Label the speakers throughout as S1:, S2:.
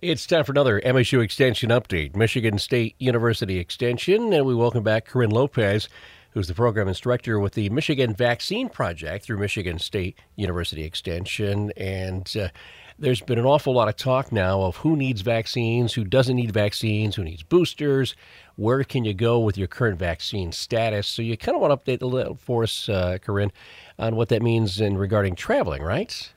S1: It's time for another MSU Extension update, Michigan State University Extension, and we welcome back Corinne Lopez, who's the program instructor with the Michigan Vaccine Project through Michigan State University Extension. And uh, there's been an awful lot of talk now of who needs vaccines, who doesn't need vaccines, who needs boosters, where can you go with your current vaccine status. So you kind of want to update the little for us, uh, Corinne, on what that means in regarding traveling, right?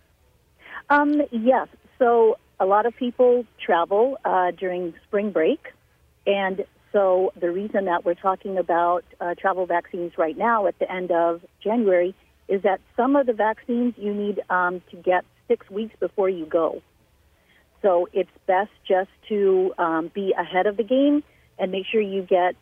S2: Um, yes. So a lot of people travel uh, during spring break, and so the reason that we're talking about uh, travel vaccines right now at the end of January is that some of the vaccines you need um, to get six weeks before you go. So it's best just to um, be ahead of the game and make sure you get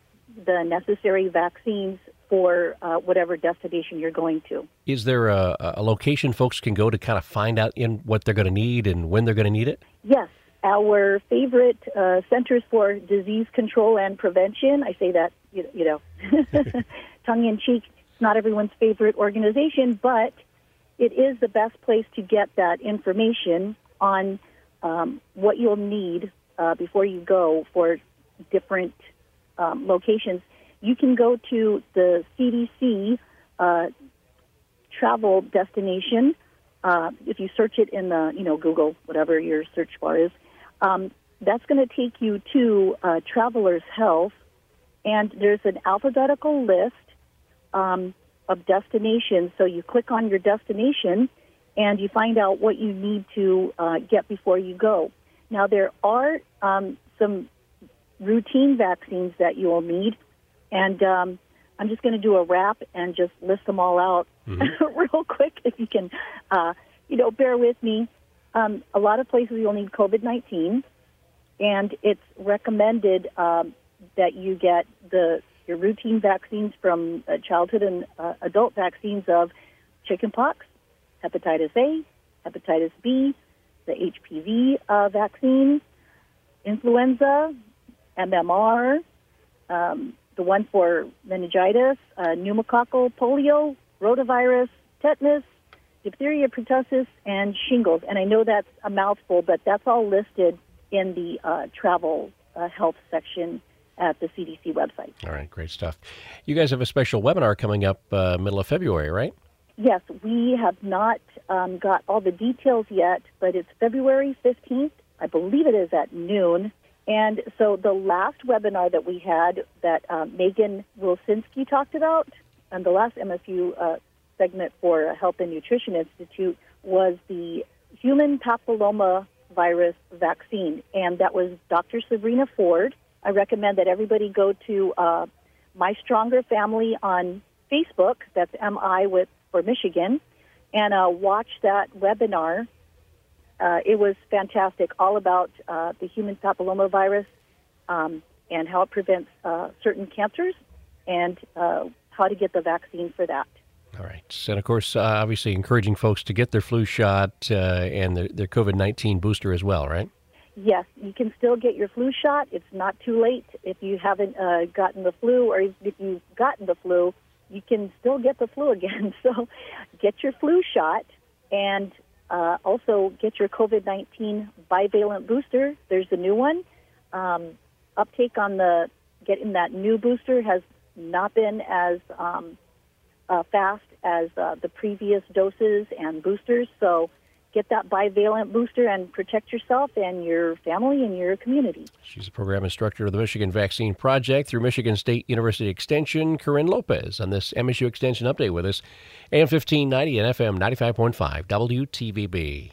S2: the necessary vaccines for uh, whatever destination you're going to.
S1: Is there a, a, location folks can go to kind of find out in what they're going to need and when they're going to need it?
S2: Yes. Our favorite uh, Centers for Disease Control and Prevention, I say that, you, you know, tongue in cheek, it's not everyone's favorite organization, but it is the best place to get that information on um, what you'll need uh, before you go for different um, locations you can go to the CDC uh, travel destination. Uh, if you search it in the, you know, Google, whatever your search bar is, um, that's going to take you to uh, Travelers Health, and there's an alphabetical list um, of destinations. So you click on your destination, and you find out what you need to uh, get before you go. Now there are um, some routine vaccines that you will need and um, I'm just going to do a wrap and just list them all out mm-hmm. real quick, if you can, uh, you know, bear with me. Um, a lot of places you'll need COVID 19, and it's recommended um, that you get the your routine vaccines from uh, childhood and uh, adult vaccines of chickenpox, hepatitis A, hepatitis B, the HPV uh, vaccine, influenza, MMR, um, the one for meningitis, uh, pneumococcal polio, rotavirus, tetanus, diphtheria, pertussis, and shingles. And I know that's a mouthful, but that's all listed in the uh, travel uh, health section at the CDC website.
S1: All right, great stuff. You guys have a special webinar coming up uh, middle of February, right?
S2: Yes, we have not um, got all the details yet, but it's February 15th. I believe it is at noon. And so the last webinar that we had that um, Megan Wilsinski talked about, and the last MSU uh, segment for Health and Nutrition Institute was the human papilloma virus vaccine, and that was Dr. Sabrina Ford. I recommend that everybody go to uh, My Stronger Family on Facebook. That's MI with for Michigan, and uh, watch that webinar uh, it was fantastic, all about uh, the human papillomavirus um, and how it prevents uh, certain cancers and uh, how to get the vaccine for that.
S1: All right. And of course, uh, obviously, encouraging folks to get their flu shot uh, and their, their COVID 19 booster as well, right?
S2: Yes, you can still get your flu shot. It's not too late if you haven't gotten the flu, or if you've gotten the flu, you can still get the flu again. So get your flu shot and uh, also, get your COVID 19 bivalent booster. There's a new one. Um, uptake on the getting that new booster has not been as um, uh, fast as uh, the previous doses and boosters. So, get that bivalent booster and protect yourself and your family and your community.
S1: She's a program instructor of the Michigan Vaccine Project through Michigan State University Extension, Corinne Lopez, on this MSU Extension update with us. AM 1590 and FM 95.5 WTVB.